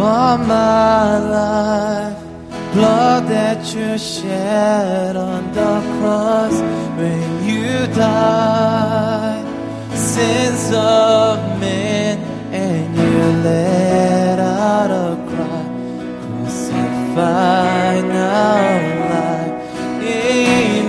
All my life, blood that you shed on the cross when you died, sins of men, and you let out a cry, crucified now life, Amen.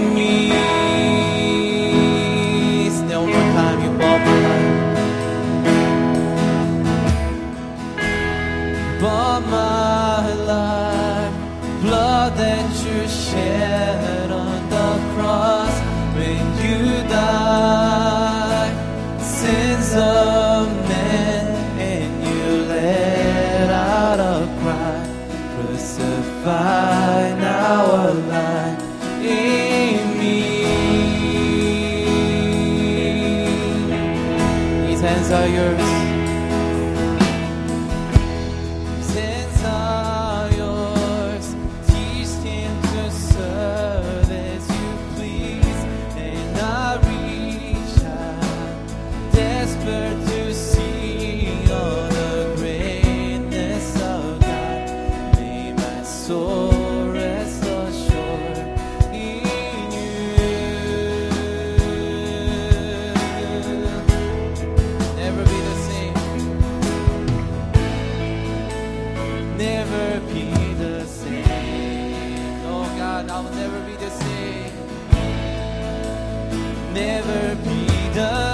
power lies in me. These hands are yours. done.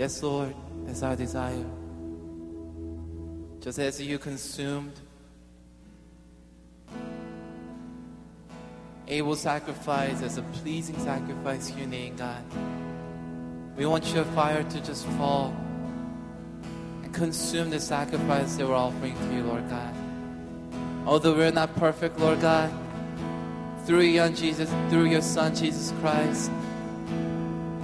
Yes, Lord, that's our desire. Just as you consumed Abel's sacrifice as a pleasing sacrifice to your name, God. We want your fire to just fall and consume the sacrifice that we're offering to you, Lord God. Although we're not perfect, Lord God, through your Jesus, through your Son Jesus Christ,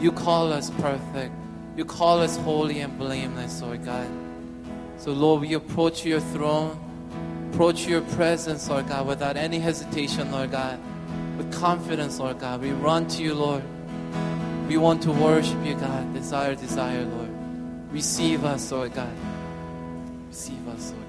you call us perfect. You call us holy and blameless, Lord God. So, Lord, we approach your throne, approach your presence, Lord God, without any hesitation, Lord God, with confidence, Lord God. We run to you, Lord. We want to worship you, God. Desire, desire, Lord. Receive us, Lord God. Receive us, Lord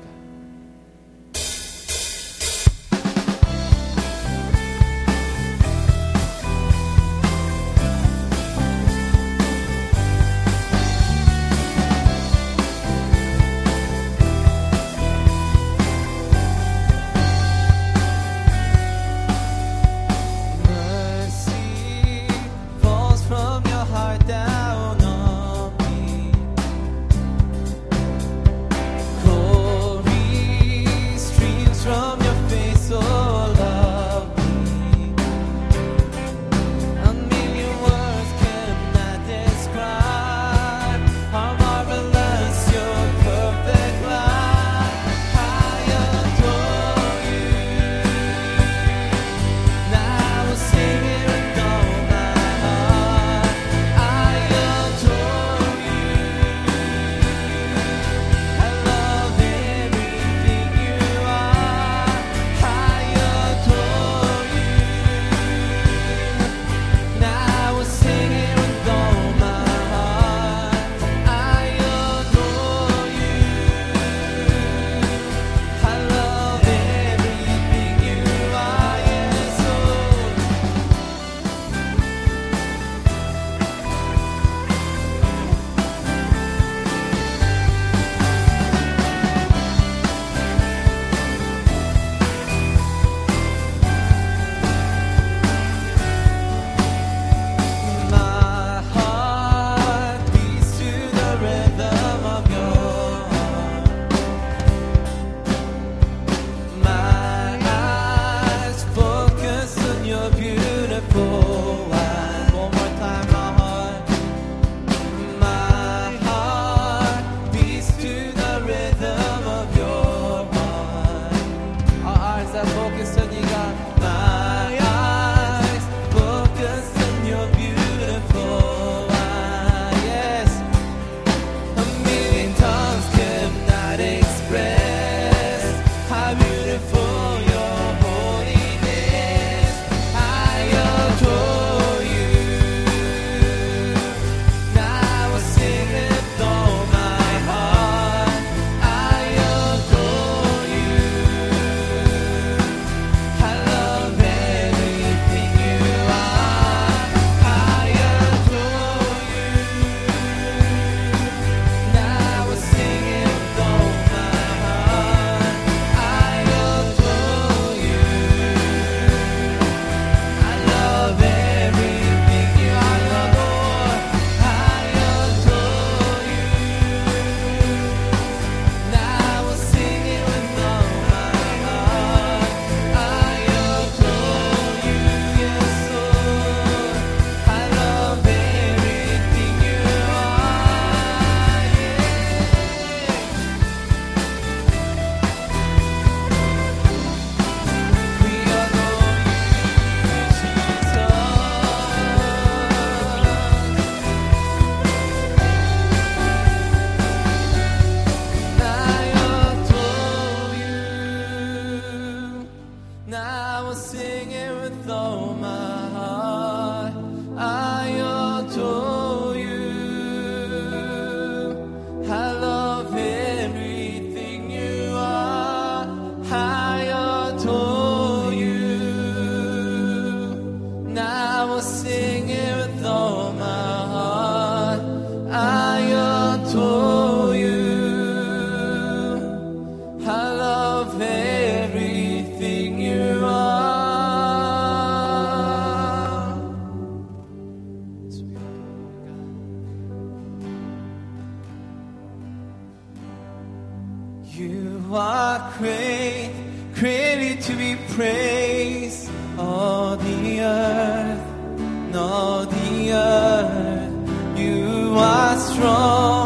You are great, greatly to be praised. All the earth, all the earth. You are strong.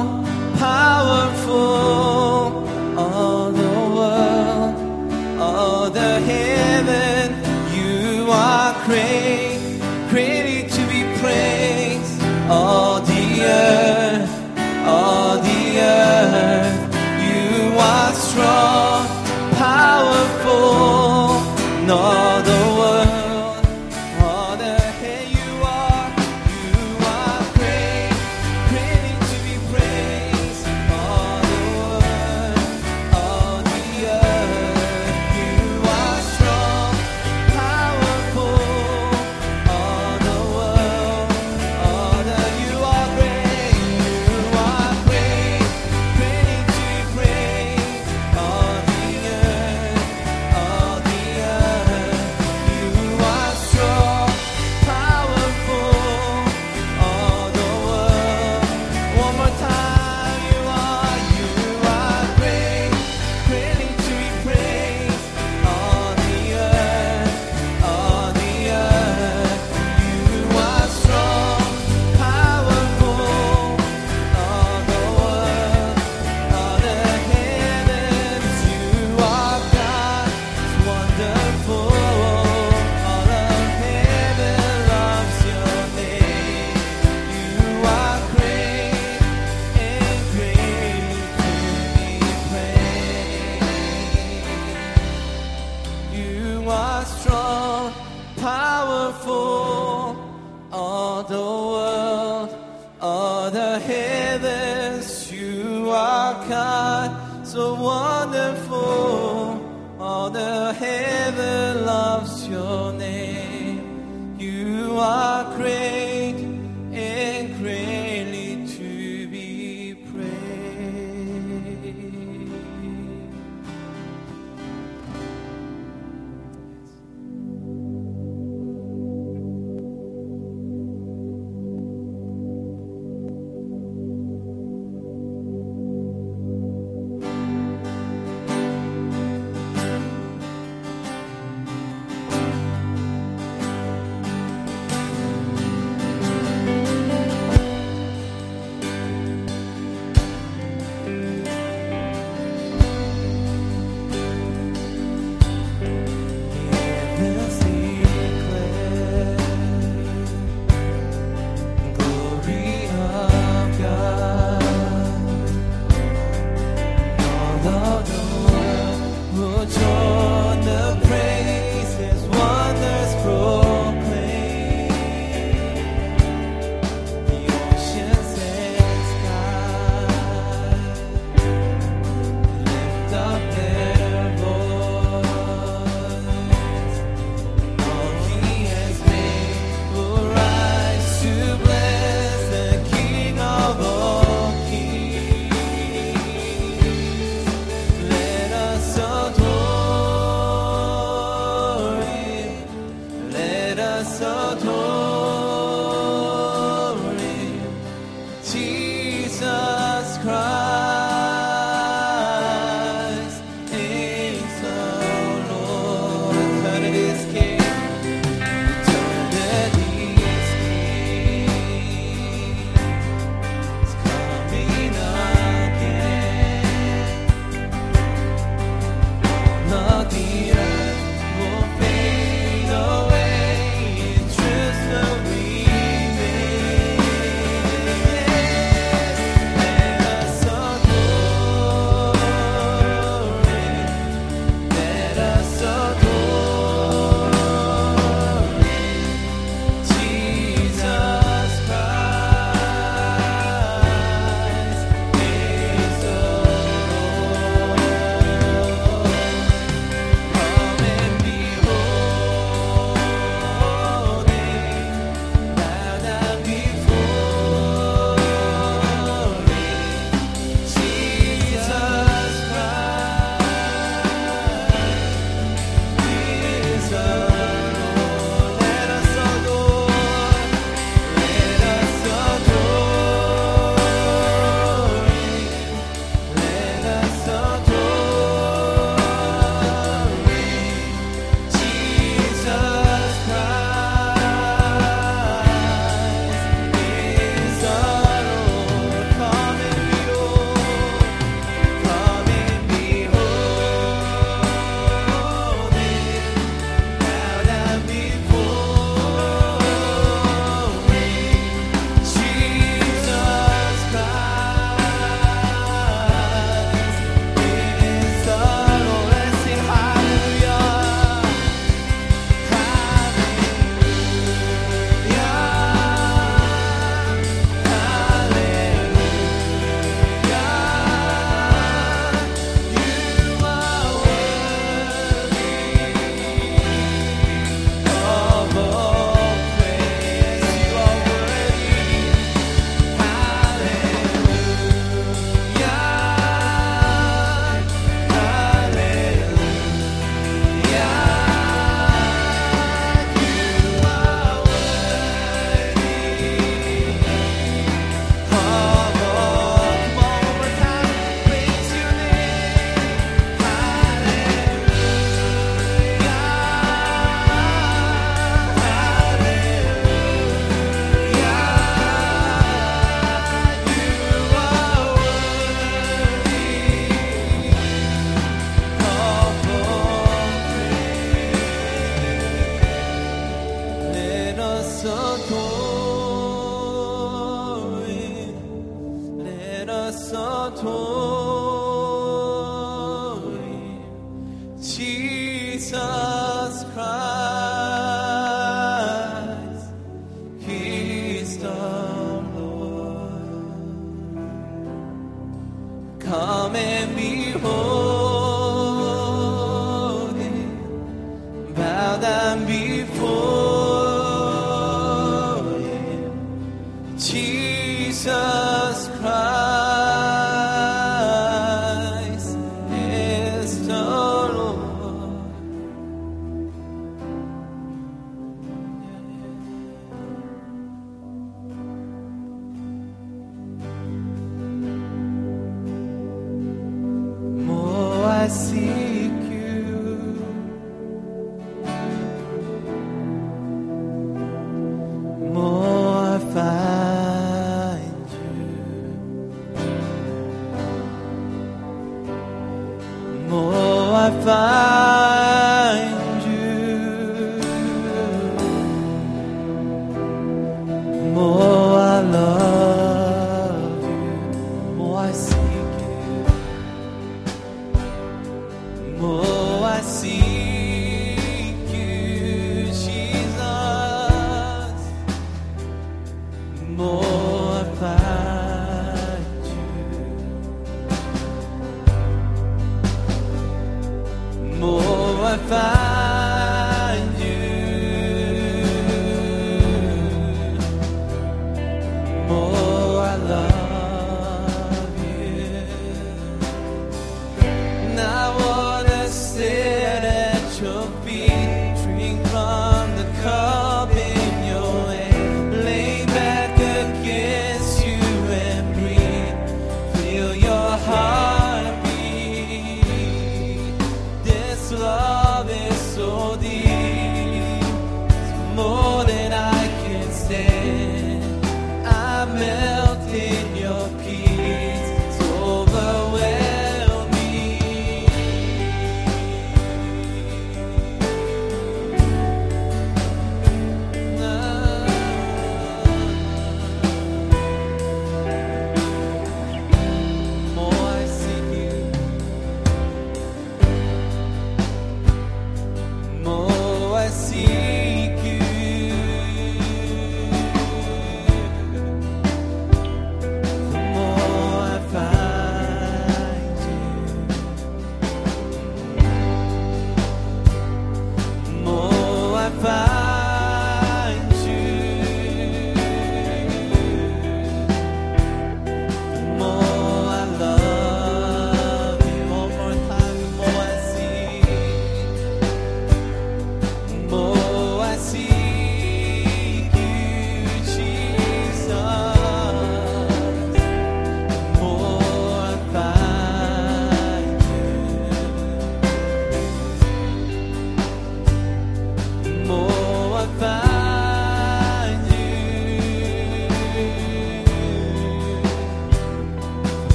بساتون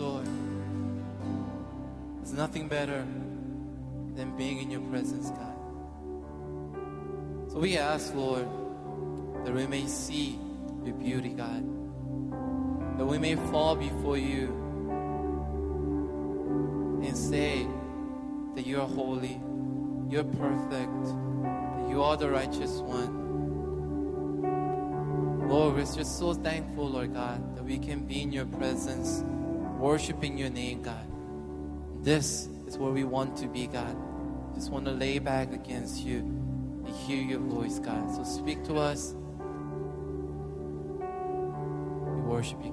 Lord. There's nothing better than being in your presence, God. So we ask, Lord, that we may see your beauty, God. That we may fall before you and say that you are holy, you're perfect, that you are the righteous one. Lord, we're just so thankful, Lord God, that we can be in your presence, worshiping your name, God. This is where we want to be, God. Just want to lay back against you and hear your voice, God. So speak to us. We worship you,